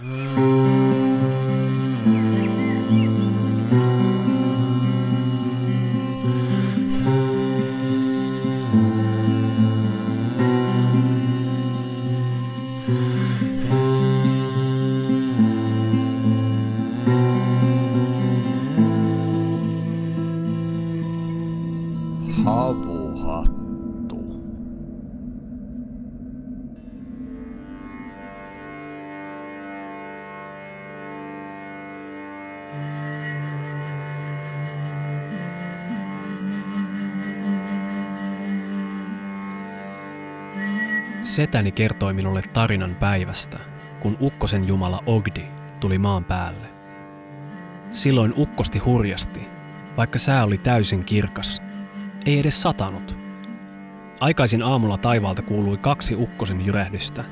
Mm. Setäni kertoi minulle tarinan päivästä, kun ukkosen jumala Ogdi tuli maan päälle. Silloin ukkosti hurjasti, vaikka sää oli täysin kirkas. Ei edes satanut. Aikaisin aamulla taivaalta kuului kaksi ukkosen jyrähdystä.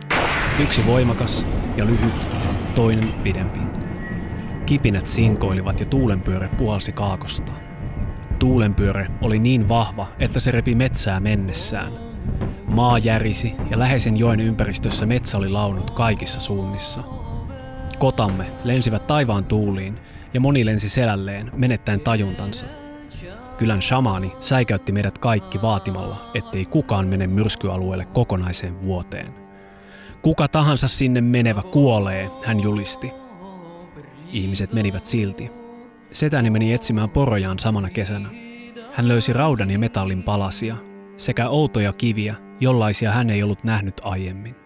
Yksi voimakas ja lyhyt, toinen pidempi. Kipinät sinkoilivat ja tuulenpyöre puhalsi kaakosta. Tuulenpyöre oli niin vahva, että se repi metsää mennessään – Maa järisi ja läheisen joen ympäristössä metsä oli launut kaikissa suunnissa. Kotamme lensivät taivaan tuuliin ja moni lensi selälleen menettäen tajuntansa. Kylän shamaani säikäytti meidät kaikki vaatimalla, ettei kukaan mene myrskyalueelle kokonaiseen vuoteen. Kuka tahansa sinne menevä kuolee, hän julisti. Ihmiset menivät silti. Setäni meni etsimään porojaan samana kesänä. Hän löysi raudan ja metallin palasia sekä outoja kiviä, jollaisia hän ei ollut nähnyt aiemmin.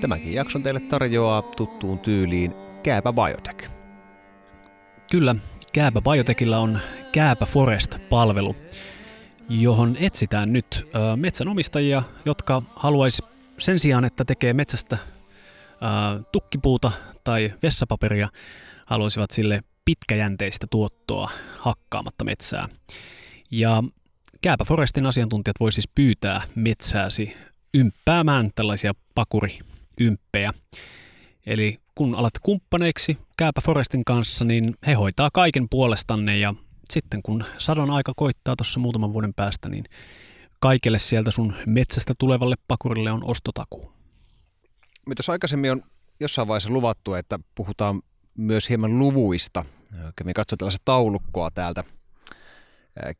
Tämänkin jakson teille tarjoaa tuttuun tyyliin Kääpä Biotech. Kyllä, Kääpä Biotechilla on Kääpä Forest-palvelu, johon etsitään nyt metsänomistajia, jotka haluaisi sen sijaan, että tekee metsästä ö, tukkipuuta tai vessapaperia, haluaisivat sille pitkäjänteistä tuottoa hakkaamatta metsää. Ja Kääpä Forestin asiantuntijat voi siis pyytää metsääsi ymppäämään tällaisia pakuriymppejä. Eli kun alat kumppaneiksi Kääpä Forestin kanssa, niin he hoitaa kaiken puolestanne ja sitten kun sadon aika koittaa tuossa muutaman vuoden päästä, niin kaikelle sieltä sun metsästä tulevalle pakurille on ostotakuu. Tuossa aikaisemmin on jossain vaiheessa luvattu, että puhutaan myös hieman luvuista. Me katsoin tällaista taulukkoa täältä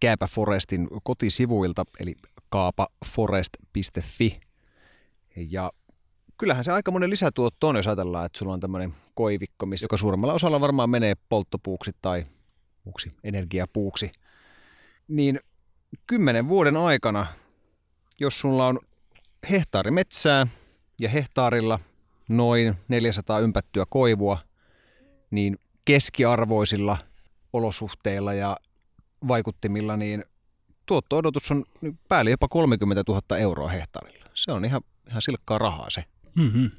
Kääpä Forestin kotisivuilta, eli kaapaforest.fi. Ja kyllähän se aika monen lisätuotto on, jos ajatellaan, että sulla on tämmöinen koivikko, missä joka suurimmalla osalla varmaan menee polttopuuksi tai puuksi, energiapuuksi. Niin kymmenen vuoden aikana, jos sulla on hehtaari metsää ja hehtaarilla noin 400 ympättyä koivua, niin keskiarvoisilla olosuhteilla ja vaikuttimilla, niin tuotto-odotus on päälle jopa 30 000 euroa hehtaarilla. Se on ihan, ihan silkkaa rahaa se. Mm-hmm.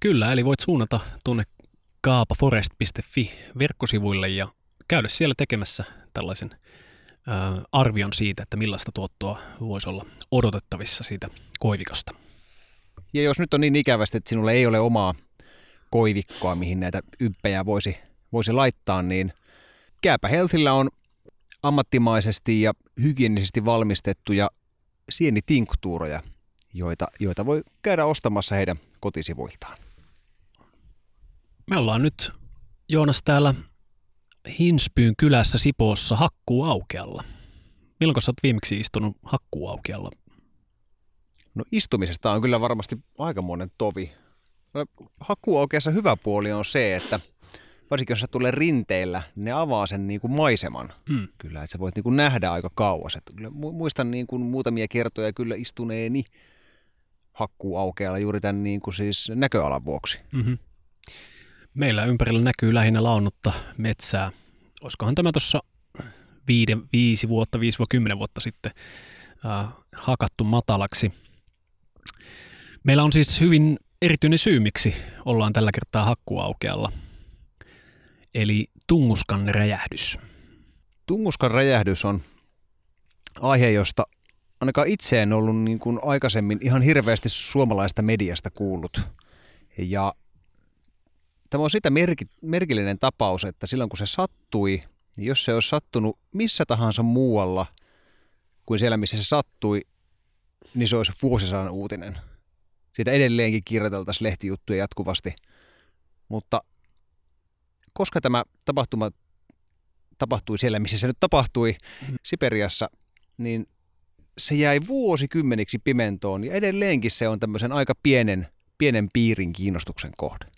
Kyllä, eli voit suunnata tuonne kaapaforest.fi verkkosivuille ja käydä siellä tekemässä tällaisen arvion siitä, että millaista tuottoa voisi olla odotettavissa siitä koivikosta. Ja jos nyt on niin ikävästi, että sinulla ei ole omaa koivikkoa, mihin näitä yppejä voisi, voisi laittaa, niin Kääpä Healthillä on ammattimaisesti ja hygienisesti valmistettuja sienitinktuuroja, joita, joita voi käydä ostamassa heidän kotisivuiltaan. Me ollaan nyt, Joonas, täällä Hinspyyn kylässä Sipoossa hakkuuaukealla. Milloin sä oot viimeksi istunut hakkuuaukealla? No istumisesta on kyllä varmasti aikamoinen tovi. No, hakkuuaukeassa hyvä puoli on se, että varsinkin jos sä tulee rinteillä, ne avaa sen niin kuin maiseman. Mm. Kyllä, että sä voit niin kuin nähdä aika kauas. Että kyllä muistan niin kuin muutamia kertoja kyllä istuneeni hakkuuaukealla juuri tämän niin kuin siis näköalan vuoksi. Mm-hmm. Meillä ympärillä näkyy lähinnä launutta metsää. Olisikohan tämä tuossa viisi vuotta, 5-10 vuotta sitten äh, hakattu matalaksi. Meillä on siis hyvin erityinen syy, miksi ollaan tällä kertaa hakkuaukealla. Eli tunguskan räjähdys. Tunguskan räjähdys on aihe, josta ainakaan itse en ollut niin kuin aikaisemmin ihan hirveästi suomalaista mediasta kuullut. Ja tämä on sitä merki, merkillinen tapaus, että silloin kun se sattui, niin jos se olisi sattunut missä tahansa muualla kuin siellä, missä se sattui, niin se olisi vuosisadan uutinen. Siitä edelleenkin kirjoiteltaisiin lehtijuttuja jatkuvasti. Mutta koska tämä tapahtuma tapahtui siellä, missä se nyt tapahtui, mm. Siperiassa, niin se jäi vuosikymmeniksi pimentoon ja edelleenkin se on tämmöisen aika pienen, pienen piirin kiinnostuksen kohde.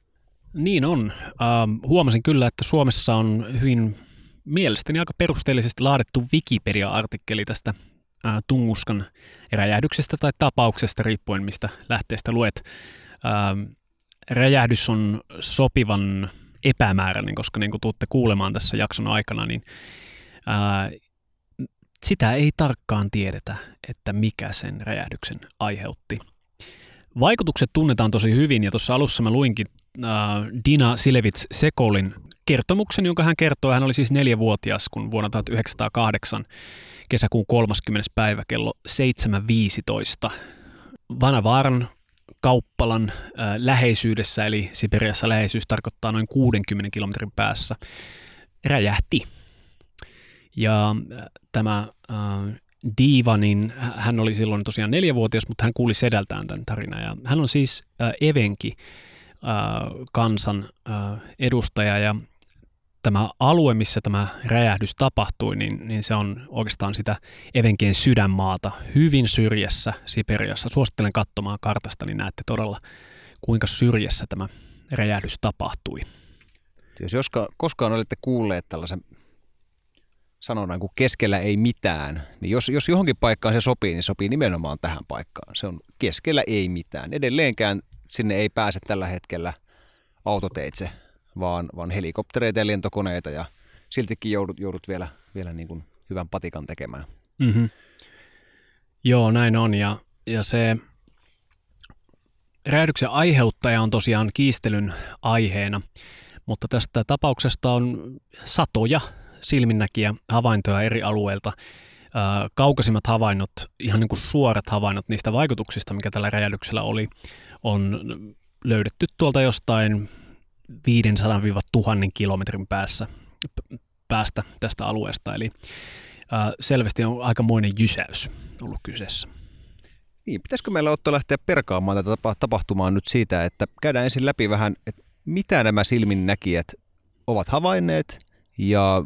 Niin on. Ähm, huomasin kyllä, että Suomessa on hyvin mielestäni aika perusteellisesti laadittu Wikipedia-artikkeli tästä äh, Tunguskan räjähdyksestä tai tapauksesta, riippuen mistä lähteestä luet. Ähm, räjähdys on sopivan epämääräinen, koska niin kuin tuutte kuulemaan tässä jakson aikana, niin ää, sitä ei tarkkaan tiedetä, että mikä sen räjähdyksen aiheutti. Vaikutukset tunnetaan tosi hyvin, ja tuossa alussa mä luinkin Dina Silevits Sekolin kertomuksen, jonka hän kertoi. Hän oli siis neljävuotias, kun vuonna 1908 kesäkuun 30. päivä kello 7.15 Vanavaaran kauppalan äh, läheisyydessä, eli Siperiassa läheisyys tarkoittaa noin 60 kilometrin päässä, räjähti. Ja äh, tämä äh, Diva, niin hän oli silloin tosiaan neljävuotias, mutta hän kuuli sedältään tämän tarinan. Ja hän on siis äh, Evenki äh, kansan äh, edustaja ja tämä alue, missä tämä räjähdys tapahtui, niin, niin se on oikeastaan sitä Evenkien sydänmaata hyvin syrjässä Siperiassa. Suosittelen katsomaan kartasta, niin näette todella, kuinka syrjässä tämä räjähdys tapahtui. Jos joskaan, koskaan olette kuulleet tällaisen sanonnan kuin keskellä ei mitään, niin jos, jos johonkin paikkaan se sopii, niin sopii nimenomaan tähän paikkaan. Se on keskellä ei mitään. Edelleenkään sinne ei pääse tällä hetkellä autoteitse vaan, vaan helikoptereita ja lentokoneita ja siltikin joudut, joudut vielä, vielä niin kuin hyvän patikan tekemään. Mm-hmm. Joo, näin on ja, ja se räjähdyksen aiheuttaja on tosiaan kiistelyn aiheena, mutta tästä tapauksesta on satoja silminnäkiä havaintoja eri alueilta. Kaukaisimmat havainnot, ihan niin kuin suorat havainnot niistä vaikutuksista, mikä tällä räjähdyksellä oli, on löydetty tuolta jostain 500-1000 kilometrin päässä, päästä tästä alueesta. Eli ää, selvästi on aikamoinen jysäys ollut kyseessä. Niin, pitäisikö meillä ottaa lähteä perkaamaan tätä tapahtumaa nyt siitä, että käydään ensin läpi vähän, että mitä nämä silminnäkijät ovat havainneet ja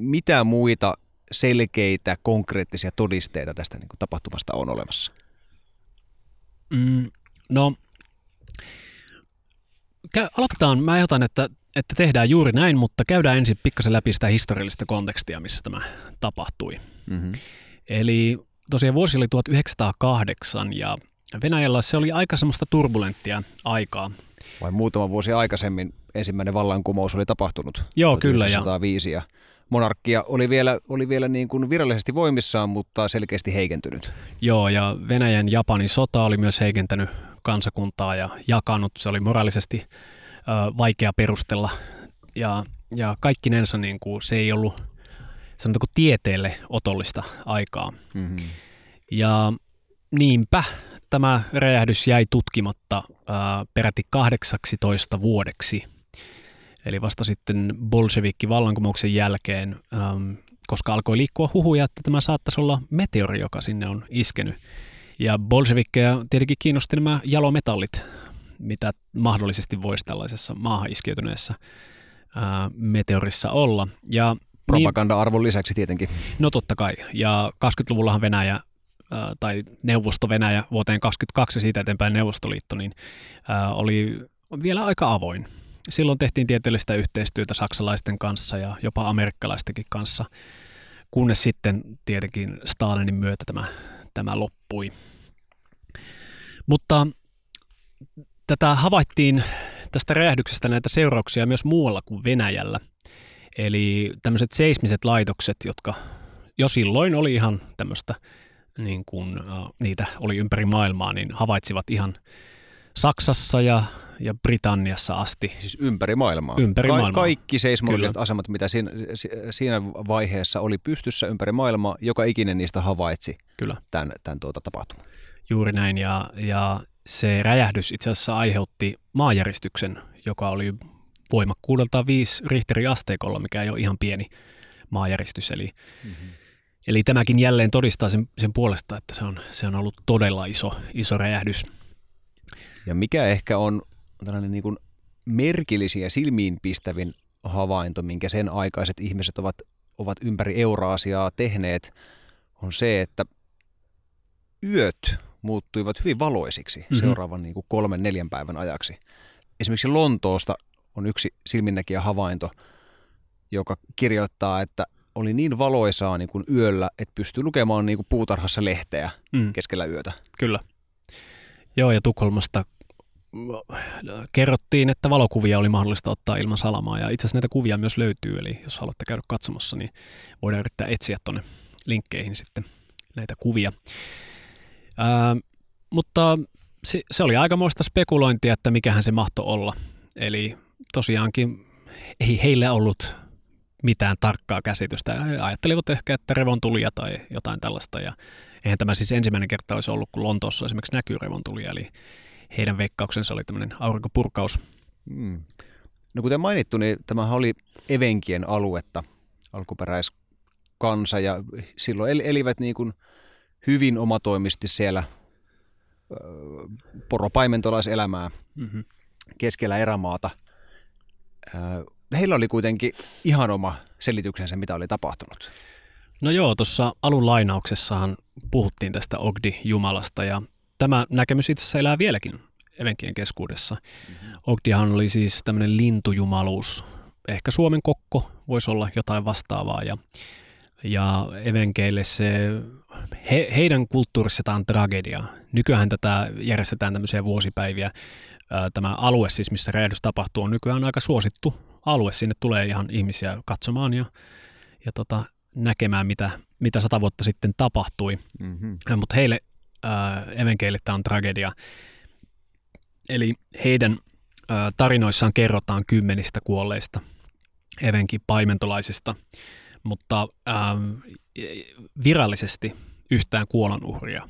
mitä muita selkeitä, konkreettisia todisteita tästä niin kuin, tapahtumasta on olemassa? Mm, no aloitetaan, mä ajatan, että, että tehdään juuri näin, mutta käydään ensin pikkasen läpi sitä historiallista kontekstia, missä tämä tapahtui. Mm-hmm. Eli tosiaan vuosi oli 1908 ja Venäjällä se oli aika semmoista turbulenttia aikaa. Vai muutama vuosi aikaisemmin ensimmäinen vallankumous oli tapahtunut. Joo, kyllä. Ja... ja monarkkia oli vielä, oli vielä niin kuin virallisesti voimissaan, mutta selkeästi heikentynyt. Joo, ja Venäjän Japanin sota oli myös heikentänyt kansakuntaa ja jakanut. Se oli moraalisesti ö, vaikea perustella ja, ja kaikkinensa niin kuin, se ei ollut sanotaanko tieteelle otollista aikaa. Mm-hmm. Ja niinpä tämä räjähdys jäi tutkimatta ö, peräti 18 vuodeksi. Eli vasta sitten bolshevikki vallankumouksen jälkeen, ähm, koska alkoi liikkua huhuja, että tämä saattaisi olla meteori, joka sinne on iskenyt. Ja bolshevikkeja tietenkin kiinnosti nämä jalometallit, mitä mahdollisesti voisi tällaisessa maahan iskeytyneessä ää, meteorissa olla. Ja niin- Propaganda-arvon lisäksi tietenkin. No totta kai. Ja 20-luvullahan Venäjä ää, tai Neuvosto-Venäjä vuoteen 22 ja siitä eteenpäin Neuvostoliitto, niin ää, oli vielä aika avoin. Silloin tehtiin tieteellistä yhteistyötä saksalaisten kanssa ja jopa amerikkalaistenkin kanssa, kunnes sitten tietenkin Stalinin myötä tämä tämä loppui. Mutta tätä havaittiin tästä räjähdyksestä näitä seurauksia myös muualla kuin Venäjällä. Eli tämmöiset seismiset laitokset, jotka jo silloin oli ihan tämmöistä, niin kuin niitä oli ympäri maailmaa, niin havaitsivat ihan Saksassa ja, ja Britanniassa asti. Siis ympäri maailmaa? Ympäri Ka- maailmaa. Kaikki seismologiset asemat, mitä siinä, siinä vaiheessa oli pystyssä ympäri maailmaa, joka ikinen niistä havaitsi Kyllä. tämän, tämän tuota tapahtuman. Juuri näin, ja, ja se räjähdys itse asiassa aiheutti maajäristyksen, joka oli voimakkuudeltaan 5 Richterin asteikolla, mikä ei ole ihan pieni maajäristys. Eli, mm-hmm. eli tämäkin jälleen todistaa sen, sen puolesta, että se on, se on ollut todella iso, iso räjähdys. Ja mikä ehkä on tällainen niin kuin merkillisiä ja silmiinpistävin havainto, minkä sen aikaiset ihmiset ovat, ovat ympäri Euraasiaa tehneet, on se, että yöt muuttuivat hyvin valoisiksi mm-hmm. seuraavan niin kuin kolmen, neljän päivän ajaksi. Esimerkiksi Lontoosta on yksi silminnäkijä havainto, joka kirjoittaa, että oli niin valoisaa niin kuin yöllä, että pystyy lukemaan niin kuin puutarhassa lehteä mm. keskellä yötä. Kyllä. Joo, ja Tukholmasta kerrottiin, että valokuvia oli mahdollista ottaa ilman salamaa, ja itse asiassa näitä kuvia myös löytyy, eli jos haluatte käydä katsomassa, niin voidaan yrittää etsiä tuonne linkkeihin sitten näitä kuvia. Ää, mutta se, se oli aikamoista spekulointia, että mikähän se mahto olla. Eli tosiaankin ei heillä ollut mitään tarkkaa käsitystä. He ajattelivat ehkä, että revontulia tai jotain tällaista. Ja eihän tämä siis ensimmäinen kerta olisi ollut, kun Lontoossa esimerkiksi näkyy revontulia. Eli heidän veikkauksensa oli tämmöinen aurinkopurkaus. Hmm. No kuten mainittu, niin tämä oli Evenkien aluetta, alkuperäiskansa, ja silloin elivät niin kuin hyvin omatoimisesti siellä poropaimentolaiselämää mm-hmm. keskellä erämaata. Heillä oli kuitenkin ihan oma selityksensä, mitä oli tapahtunut. No joo, tuossa alun lainauksessahan puhuttiin tästä Ogdi-jumalasta ja tämä näkemys itse asiassa elää vieläkin evenkien keskuudessa. Mm-hmm. Ogdihan oli siis tämmöinen lintujumaluus. Ehkä Suomen kokko voisi olla jotain vastaavaa ja, ja evenkeille se, he, heidän kulttuurissa tämä on tragedia. Nykyään tätä järjestetään tämmöisiä vuosipäiviä. Tämä alue siis, missä räjähdys tapahtuu, on nykyään aika suosittu alue. Sinne tulee ihan ihmisiä katsomaan ja, ja tota, näkemään, mitä, mitä sata vuotta sitten tapahtui. Mm-hmm. Mutta heille, äh, evenkeille tämä on tragedia. Eli heidän äh, tarinoissaan kerrotaan kymmenistä kuolleista evenkin paimentolaisista, mutta äh, virallisesti yhtään kuolonuhria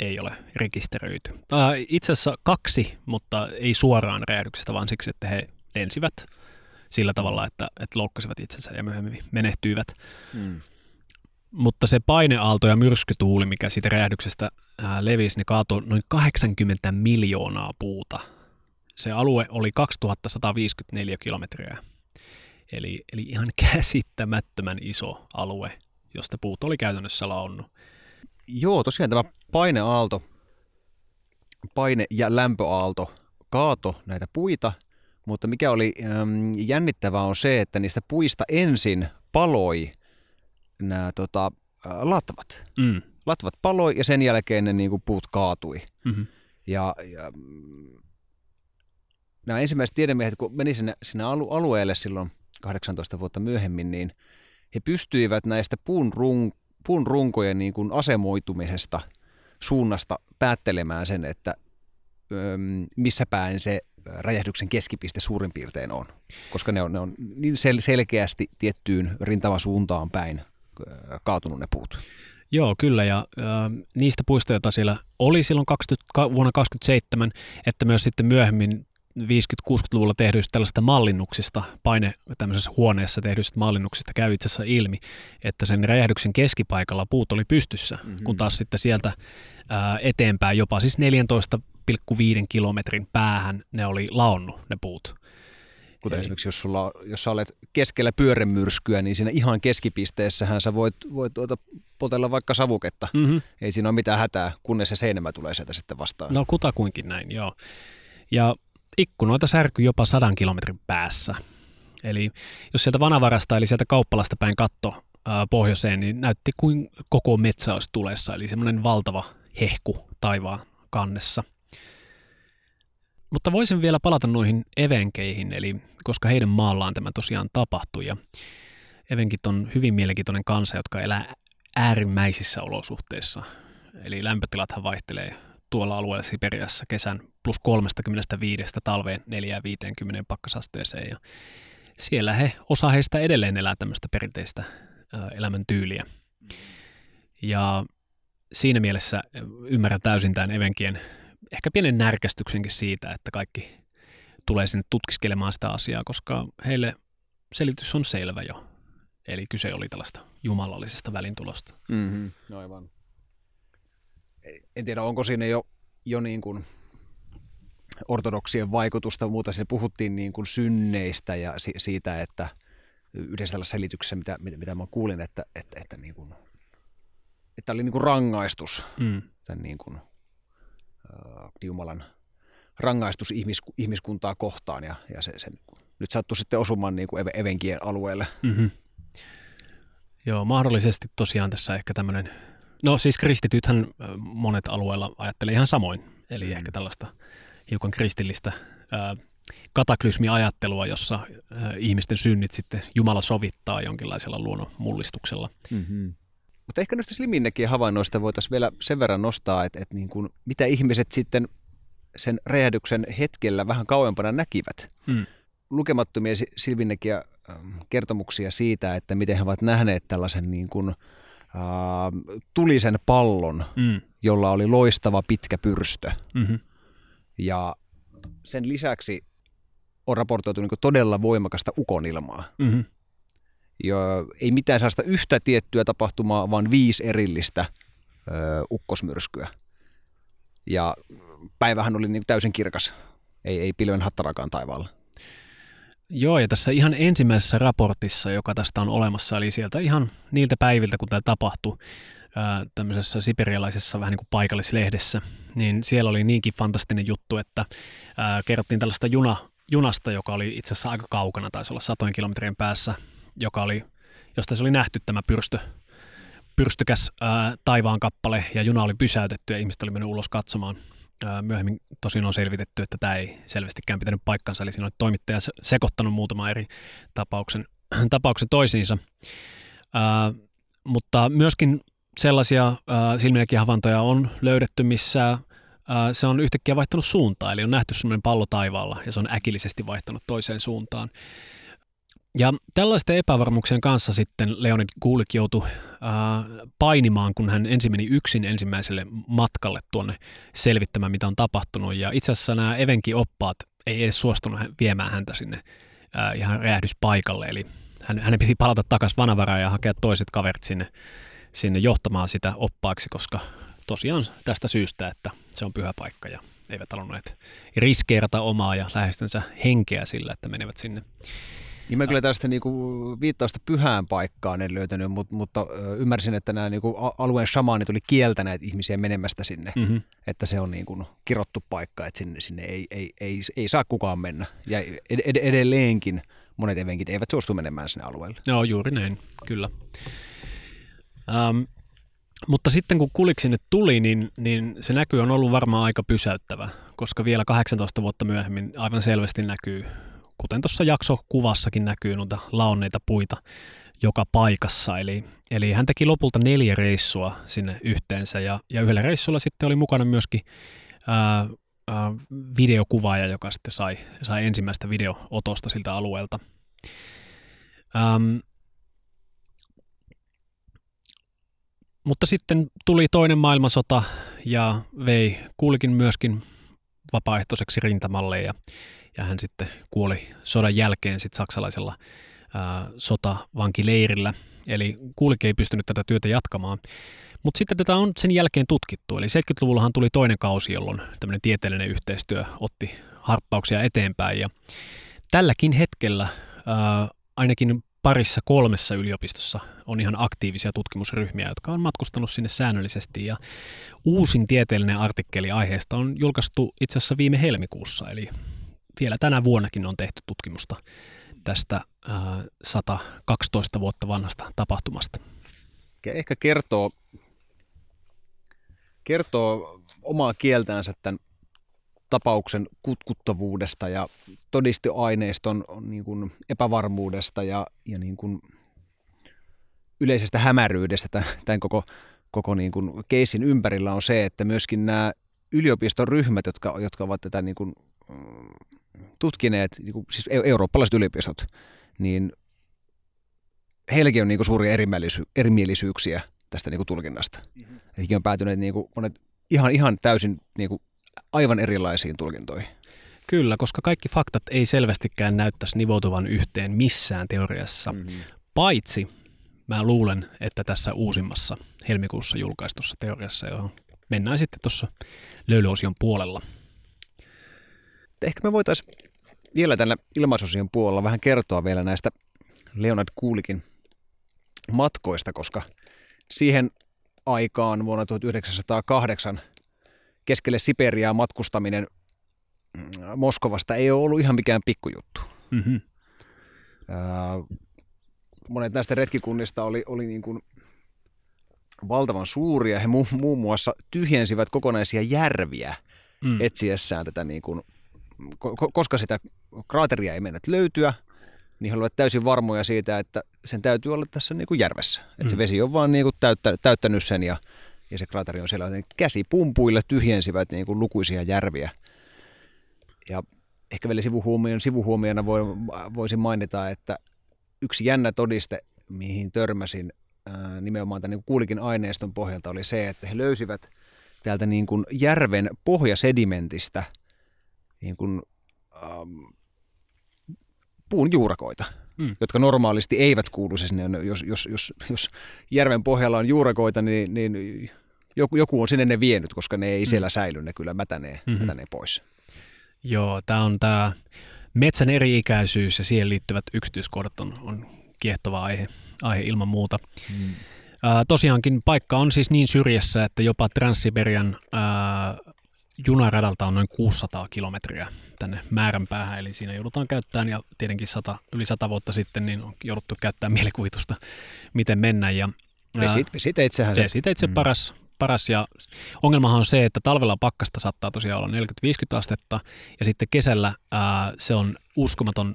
ei ole rekisteröity. Äh, itse asiassa kaksi, mutta ei suoraan räjähdyksestä, vaan siksi, että he lensivät sillä tavalla, että, että loukkasivat itsensä ja myöhemmin menehtyivät. Hmm. Mutta se paineaalto ja myrskytuuli, mikä siitä räjähdyksestä ää, levisi, niin kaatoi noin 80 miljoonaa puuta. Se alue oli 2154 kilometriä. Eli, eli ihan käsittämättömän iso alue, josta puut oli käytännössä laonnut. Joo, tosiaan tämä paineaalto, paine- ja lämpöaalto kaato näitä puita, mutta mikä oli äm, jännittävää on se, että niistä puista ensin paloi nämä tota, latvat. Mm. Latvat paloi ja sen jälkeen ne niin kuin, puut kaatui. Mm-hmm. Ja, ja nämä ensimmäiset tiedemiehet, kun meni sinne, sinne alueelle silloin 18 vuotta myöhemmin, niin he pystyivät näistä puun, run, puun runkojen niin kuin asemoitumisesta suunnasta päättelemään sen, että missä päin se räjähdyksen keskipiste suurin piirtein on, koska ne on, ne on niin sel- selkeästi tiettyyn rintamasuuntaan päin kaatunut ne puut. Joo, kyllä, ja äh, niistä puista, joita siellä oli silloin 20, vuonna 2027, että myös sitten myöhemmin 50-60-luvulla tehdyistä tällaista mallinnuksista, paine tämmöisessä huoneessa tehdyistä mallinnuksista käy itse asiassa ilmi, että sen räjähdyksen keskipaikalla puut oli pystyssä, mm-hmm. kun taas sitten sieltä ää, eteenpäin jopa siis 14,5 kilometrin päähän ne oli laonnut ne puut. Kuten Eli... esimerkiksi jos, sulla, jos sä olet keskellä pyörämyrskyä, niin siinä ihan keskipisteessähän sä voit, voit tuota, potella vaikka savuketta. Mm-hmm. Ei siinä ole mitään hätää, kunnes se seinämä tulee sieltä sitten vastaan. No kutakuinkin näin, joo. Ja ikkunoita särkyi jopa sadan kilometrin päässä. Eli jos sieltä vanavarasta eli sieltä kauppalasta päin katto ää, pohjoiseen, niin näytti kuin koko metsä olisi tulessa, eli semmoinen valtava hehku taivaan kannessa. Mutta voisin vielä palata noihin evenkeihin, eli koska heidän maallaan tämä tosiaan tapahtui. Ja evenkit on hyvin mielenkiintoinen kansa, jotka elää äärimmäisissä olosuhteissa. Eli lämpötilathan vaihtelee tuolla alueella Siperiassa kesän plus 35 talveen 4-50 pakkasasteeseen. Ja siellä he, osa heistä edelleen elää tämmöistä perinteistä elämäntyyliä. Ja siinä mielessä ymmärrän täysin tämän Evenkien ehkä pienen närkästyksenkin siitä, että kaikki tulee sinne tutkiskelemaan sitä asiaa, koska heille selitys on selvä jo. Eli kyse oli tällaista jumalallisesta välintulosta. Mm-hmm. No aivan. En tiedä, onko siinä jo, jo niin kuin ortodoksien vaikutusta, mutta se puhuttiin niin kuin synneistä ja si- siitä, että yhdessä tällaisessa selityksessä, mitä, mitä, mitä mä kuulin, että, että, että, niin kuin, että oli niin kuin rangaistus mm. tämän niin kuin, Jumalan rangaistus ihmis, ihmiskuntaa kohtaan ja, ja se, se nyt sattui sitten osumaan niin kuin Evenkien alueelle. Mm-hmm. Joo, mahdollisesti tosiaan tässä ehkä tämmöinen, no siis kristitythän monet alueilla ajattelee ihan samoin, eli mm. ehkä tällaista hiukan kristillistä ää, kataklysmiajattelua, jossa ää, ihmisten synnit sitten Jumala sovittaa jonkinlaisella luonnon mullistuksella. Mm-hmm. Mutta ehkä noista Sliminnekin havainnoista voitaisiin vielä sen verran nostaa, että, että niin kuin, mitä ihmiset sitten sen räjähdyksen hetkellä vähän kauempana näkivät. Mm. Lukemattomia Silvinnekiä ähm, kertomuksia siitä, että miten he ovat nähneet tällaisen niin kuin, äh, tulisen pallon, mm. jolla oli loistava pitkä pyrstö. Mm-hmm. Ja sen lisäksi on raportoitu niin todella voimakasta ukonilmaa. Mm-hmm. Ja ei mitään sellaista yhtä tiettyä tapahtumaa, vaan viisi erillistä ö, ukkosmyrskyä. Ja päivähän oli niin täysin kirkas, ei, ei pilven hattarakaan taivaalla. Joo, ja tässä ihan ensimmäisessä raportissa, joka tästä on olemassa, eli sieltä ihan niiltä päiviltä, kun tämä tapahtui, tämmöisessä siperialaisessa vähän niin kuin paikallislehdessä, niin siellä oli niinkin fantastinen juttu, että kerrottiin tällaista juna, junasta, joka oli itse asiassa aika kaukana, taisi olla satojen kilometrien päässä, joka oli, josta se oli nähty tämä pyrstö, pyrstykäs ää, taivaan kappale, ja juna oli pysäytetty, ja ihmiset oli mennyt ulos katsomaan – Myöhemmin tosin on selvitetty, että tämä ei selvästikään pitänyt paikkansa, eli siinä on toimittaja sekoittanut muutama eri tapauksen, tapauksen toisiinsa. Ää, mutta myöskin sellaisia silmiäkin havaintoja on löydetty, missä ää, se on yhtäkkiä vaihtanut suuntaa, eli on nähty semmoinen pallo taivaalla ja se on äkillisesti vaihtanut toiseen suuntaan. Ja tällaisten epävarmuuksien kanssa sitten Leonid Kuulik joutui äh, painimaan, kun hän ensin meni yksin ensimmäiselle matkalle tuonne selvittämään, mitä on tapahtunut. Ja itse asiassa nämä Evenkin oppaat ei edes suostunut viemään häntä sinne äh, ihan räjähdyspaikalle. Eli hän, hänen piti palata takaisin vanavaraan ja hakea toiset kaverit sinne, sinne johtamaan sitä oppaaksi, koska tosiaan tästä syystä, että se on pyhä paikka ja eivät halunneet riskeerata omaa ja läheistensä henkeä sillä, että menevät sinne niin mä kyllä tästä niinku viittausta pyhään paikkaan en löytänyt, mutta, mutta ymmärsin, että nämä niinku alueen shamaanit oli kieltäneet ihmisiä menemästä sinne, mm-hmm. että se on niinku kirottu paikka, että sinne, sinne ei, ei, ei, ei saa kukaan mennä. Ja ed- edelleenkin monet evenkit eivät suostu menemään sinne alueelle. Joo, juuri näin, kyllä. Um, mutta sitten kun kulik sinne tuli, niin, niin se näky on ollut varmaan aika pysäyttävä, koska vielä 18 vuotta myöhemmin aivan selvästi näkyy kuten tuossa jaksokuvassakin näkyy noita laonneita puita joka paikassa. Eli, eli hän teki lopulta neljä reissua sinne yhteensä ja, ja yhdellä reissulla sitten oli mukana myöskin ää, ää, videokuvaaja, joka sitten sai, sai ensimmäistä videootosta siltä alueelta. Ähm, mutta sitten tuli toinen maailmansota ja vei kuulikin myöskin vapaaehtoiseksi rintamalle ja ja hän sitten kuoli sodan jälkeen sitten saksalaisella ää, sotavankileirillä. Eli Kuulik ei pystynyt tätä työtä jatkamaan. Mutta sitten tätä on sen jälkeen tutkittu. Eli 70-luvullahan tuli toinen kausi, jolloin tämmöinen tieteellinen yhteistyö otti harppauksia eteenpäin. Ja tälläkin hetkellä ää, ainakin parissa kolmessa yliopistossa on ihan aktiivisia tutkimusryhmiä, jotka on matkustanut sinne säännöllisesti. Ja uusin tieteellinen artikkeli aiheesta on julkaistu itse asiassa viime helmikuussa, eli vielä tänä vuonnakin on tehty tutkimusta tästä 112 vuotta vanhasta tapahtumasta. Ehkä kertoo, kertoo omaa kieltänsä tämän tapauksen kutkuttavuudesta ja todisteaineiston niin kuin epävarmuudesta ja, ja niin kuin yleisestä hämäryydestä tämän koko, koko niin kuin keisin ympärillä on se, että myöskin nämä yliopiston ryhmät, jotka, jotka ovat tätä niin kuin tutkineet, niin kuin, siis eurooppalaiset yliopistot, niin heilläkin on niin kuin suuria erimielisy- erimielisyyksiä tästä niin kuin tulkinnasta. Mm-hmm. on päätyneet niin kuin monet ihan, ihan täysin niin kuin aivan erilaisiin tulkintoihin. Kyllä, koska kaikki faktat ei selvästikään näyttäisi nivoutuvan yhteen missään teoriassa, mm-hmm. paitsi mä luulen, että tässä uusimmassa helmikuussa julkaistussa teoriassa, johon mennään sitten tuossa löylyosion puolella. Ehkä me voitaisiin vielä tällä ilmaisosion puolella vähän kertoa vielä näistä Leonard Kuulikin matkoista, koska siihen aikaan vuonna 1908 keskelle Siperiaa matkustaminen mm, Moskovasta ei ole ollut ihan mikään pikkujuttu. Mm-hmm. monet näistä retkikunnista oli, oli niin kuin valtavan suuria. He mu- muun muassa tyhjensivät kokonaisia järviä mm. etsiessään tätä, niin kuin, koska sitä kraateria ei mennyt löytyä, niin he olivat täysin varmoja siitä, että sen täytyy olla tässä niin kuin järvessä. Että mm. se vesi on vaan niin kuin täyttä, täyttänyt sen ja, ja se kraateri on siellä. Käsipumpuilla tyhjensivät niin kuin lukuisia järviä. Ja ehkä vielä sivuhuomion, sivuhuomiona voi, voisin mainita, että yksi jännä todiste, mihin törmäsin ää, nimenomaan tämän niin kuulikin aineiston pohjalta, oli se, että he löysivät täältä niin kuin järven pohjasedimentistä niin kuin, ähm, puun juurakoita, mm. jotka normaalisti eivät kuuluisi sinne. Jos, jos, jos, jos järven pohjalla on juurakoita, niin, niin joku, joku on sinne ne vienyt, koska ne ei mm. siellä säily, ne kyllä mätänee, mm-hmm. mätänee pois. Joo, tämä on tämä metsän eri-ikäisyys ja siihen liittyvät yksityiskohdat on, on kiehtova aihe, aihe ilman muuta. Mm. Ää, tosiaankin paikka on siis niin syrjässä, että jopa Transsiberian ää, junaradalta on noin 600 kilometriä tänne määränpäähän, eli siinä joudutaan käyttämään, ja tietenkin sata, yli sata vuotta sitten niin on jouduttu käyttämään mielikuvitusta, miten mennä. Ja, vesiteitsehän se. Vesiteitse mm. paras, paras, ja ongelmahan on se, että talvella pakkasta saattaa tosiaan olla 40-50 astetta, ja sitten kesällä ää, se on uskomaton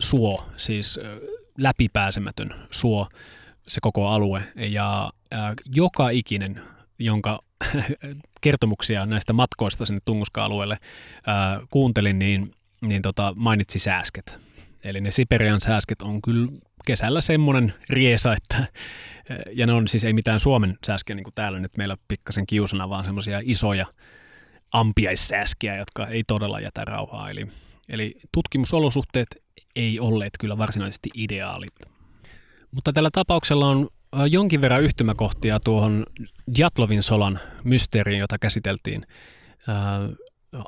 suo, siis läpipääsemätön suo, se koko alue, ja ää, joka ikinen jonka kertomuksia näistä matkoista sinne Tunguska-alueelle ää, kuuntelin, niin, niin tota, mainitsi sääsket. Eli ne Siperian sääsket on kyllä kesällä semmoinen riesa, että ja ne on siis ei mitään Suomen sääskiä niin kuin täällä nyt meillä pikkasen kiusana, vaan semmoisia isoja ampiaissääskiä, jotka ei todella jätä rauhaa. Eli, eli tutkimusolosuhteet ei olleet kyllä varsinaisesti ideaalit. Mutta tällä tapauksella on jonkin verran yhtymäkohtia tuohon Jatlovin solan mysteeriin, jota käsiteltiin ää,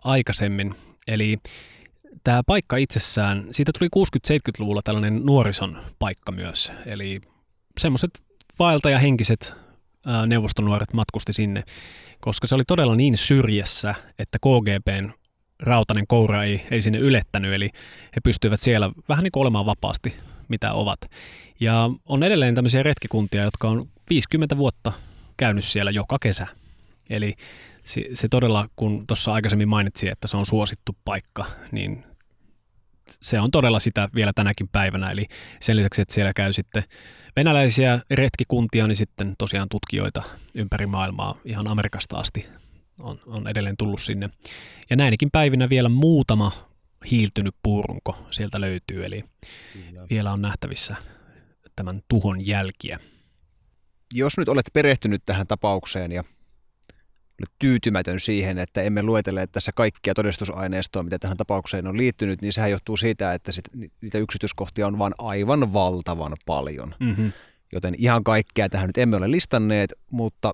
aikaisemmin. Eli tämä paikka itsessään, siitä tuli 60-70-luvulla tällainen nuorison paikka myös. Eli semmoiset vaeltajahenkiset ää, neuvostonuoret matkusti sinne, koska se oli todella niin syrjässä, että KGBn rautainen koura ei, ei sinne ylettänyt, eli he pystyivät siellä vähän niin kuin olemaan vapaasti, mitä ovat. Ja on edelleen tämmöisiä retkikuntia, jotka on 50 vuotta käynyt siellä joka kesä. Eli se, se todella, kun tuossa aikaisemmin mainitsin, että se on suosittu paikka, niin se on todella sitä vielä tänäkin päivänä. Eli sen lisäksi, että siellä käy sitten venäläisiä retkikuntia, niin sitten tosiaan tutkijoita ympäri maailmaa ihan Amerikasta asti on, on edelleen tullut sinne. Ja näinkin päivinä vielä muutama hiiltynyt puurunko sieltä löytyy, eli Kyllä. vielä on nähtävissä tämän tuhon jälkiä. Jos nyt olet perehtynyt tähän tapaukseen ja olet tyytymätön siihen, että emme luetele tässä kaikkia todistusaineistoa, mitä tähän tapaukseen on liittynyt, niin sehän johtuu siitä, että sit, niitä yksityiskohtia on vain aivan valtavan paljon. Mm-hmm. Joten ihan kaikkea tähän nyt emme ole listanneet, mutta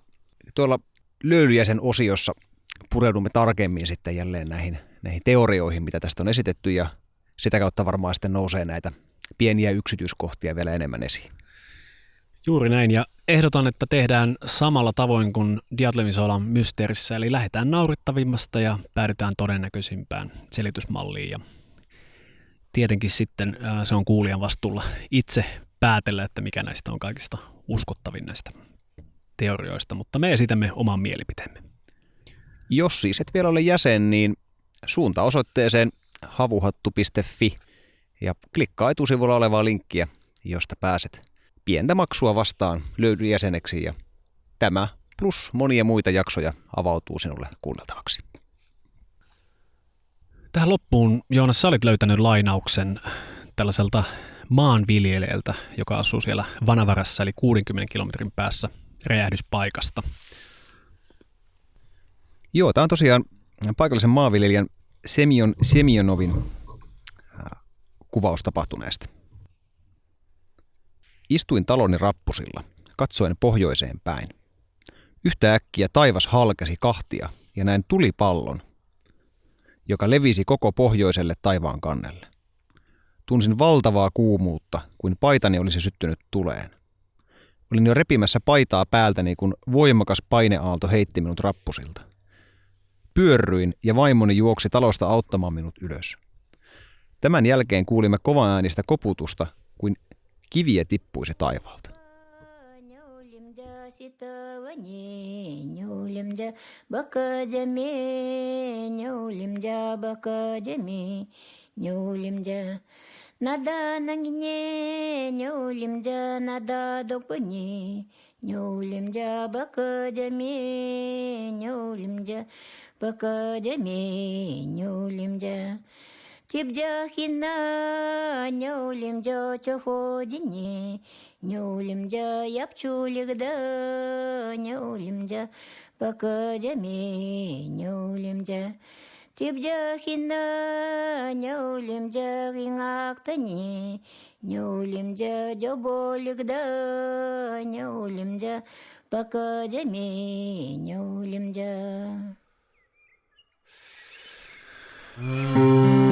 tuolla löylyjäsen osiossa pureudumme tarkemmin sitten jälleen näihin, näihin teorioihin, mitä tästä on esitetty, ja sitä kautta varmaan sitten nousee näitä pieniä yksityiskohtia vielä enemmän esiin. Juuri näin, ja ehdotan, että tehdään samalla tavoin kuin Diatlemisolan mysteerissä, eli lähdetään naurittavimmasta ja päädytään todennäköisimpään selitysmalliin. Ja tietenkin sitten se on kuulijan vastuulla itse päätellä, että mikä näistä on kaikista uskottavin näistä teorioista, mutta me esitämme oman mielipiteemme. Jos siis et vielä ole jäsen, niin suunta osoitteeseen havuhattu.fi ja klikkaa etusivulla olevaa linkkiä, josta pääset pientä maksua vastaan löydy jäseneksi ja tämä plus monia muita jaksoja avautuu sinulle kuunneltavaksi. Tähän loppuun, Joonas, sä olit löytänyt lainauksen tällaiselta maanviljelijältä, joka asuu siellä Vanavarassa, eli 60 kilometrin päässä räjähdyspaikasta. Joo, tämä on tosiaan paikallisen maanviljelijän Semion, Semionovin kuvaus tapahtuneesta. Istuin taloni rappusilla, katsoen pohjoiseen päin. Yhtä äkkiä taivas halkesi kahtia ja näin tulipallon, joka levisi koko pohjoiselle taivaan kannelle. Tunsin valtavaa kuumuutta, kuin paitani olisi syttynyt tuleen. Olin jo repimässä paitaa päältäni, kun voimakas paineaalto heitti minut rappusilta. Pyörryin ja vaimoni juoksi talosta auttamaan minut ylös. Tämän jälkeen kuulimme kovan äänistä koputusta, kuin kiviä tippuisi taivaalta. Nada Тибдяхина нюлимдя тяходине, нюлимдя япчулигда, нюлимдя покадями, нюлимдя. Тибдяхина нюлимдя рингактани, нюлимдя дёболигда, нюлимдя покадями, нюлимдя. Mm-hmm.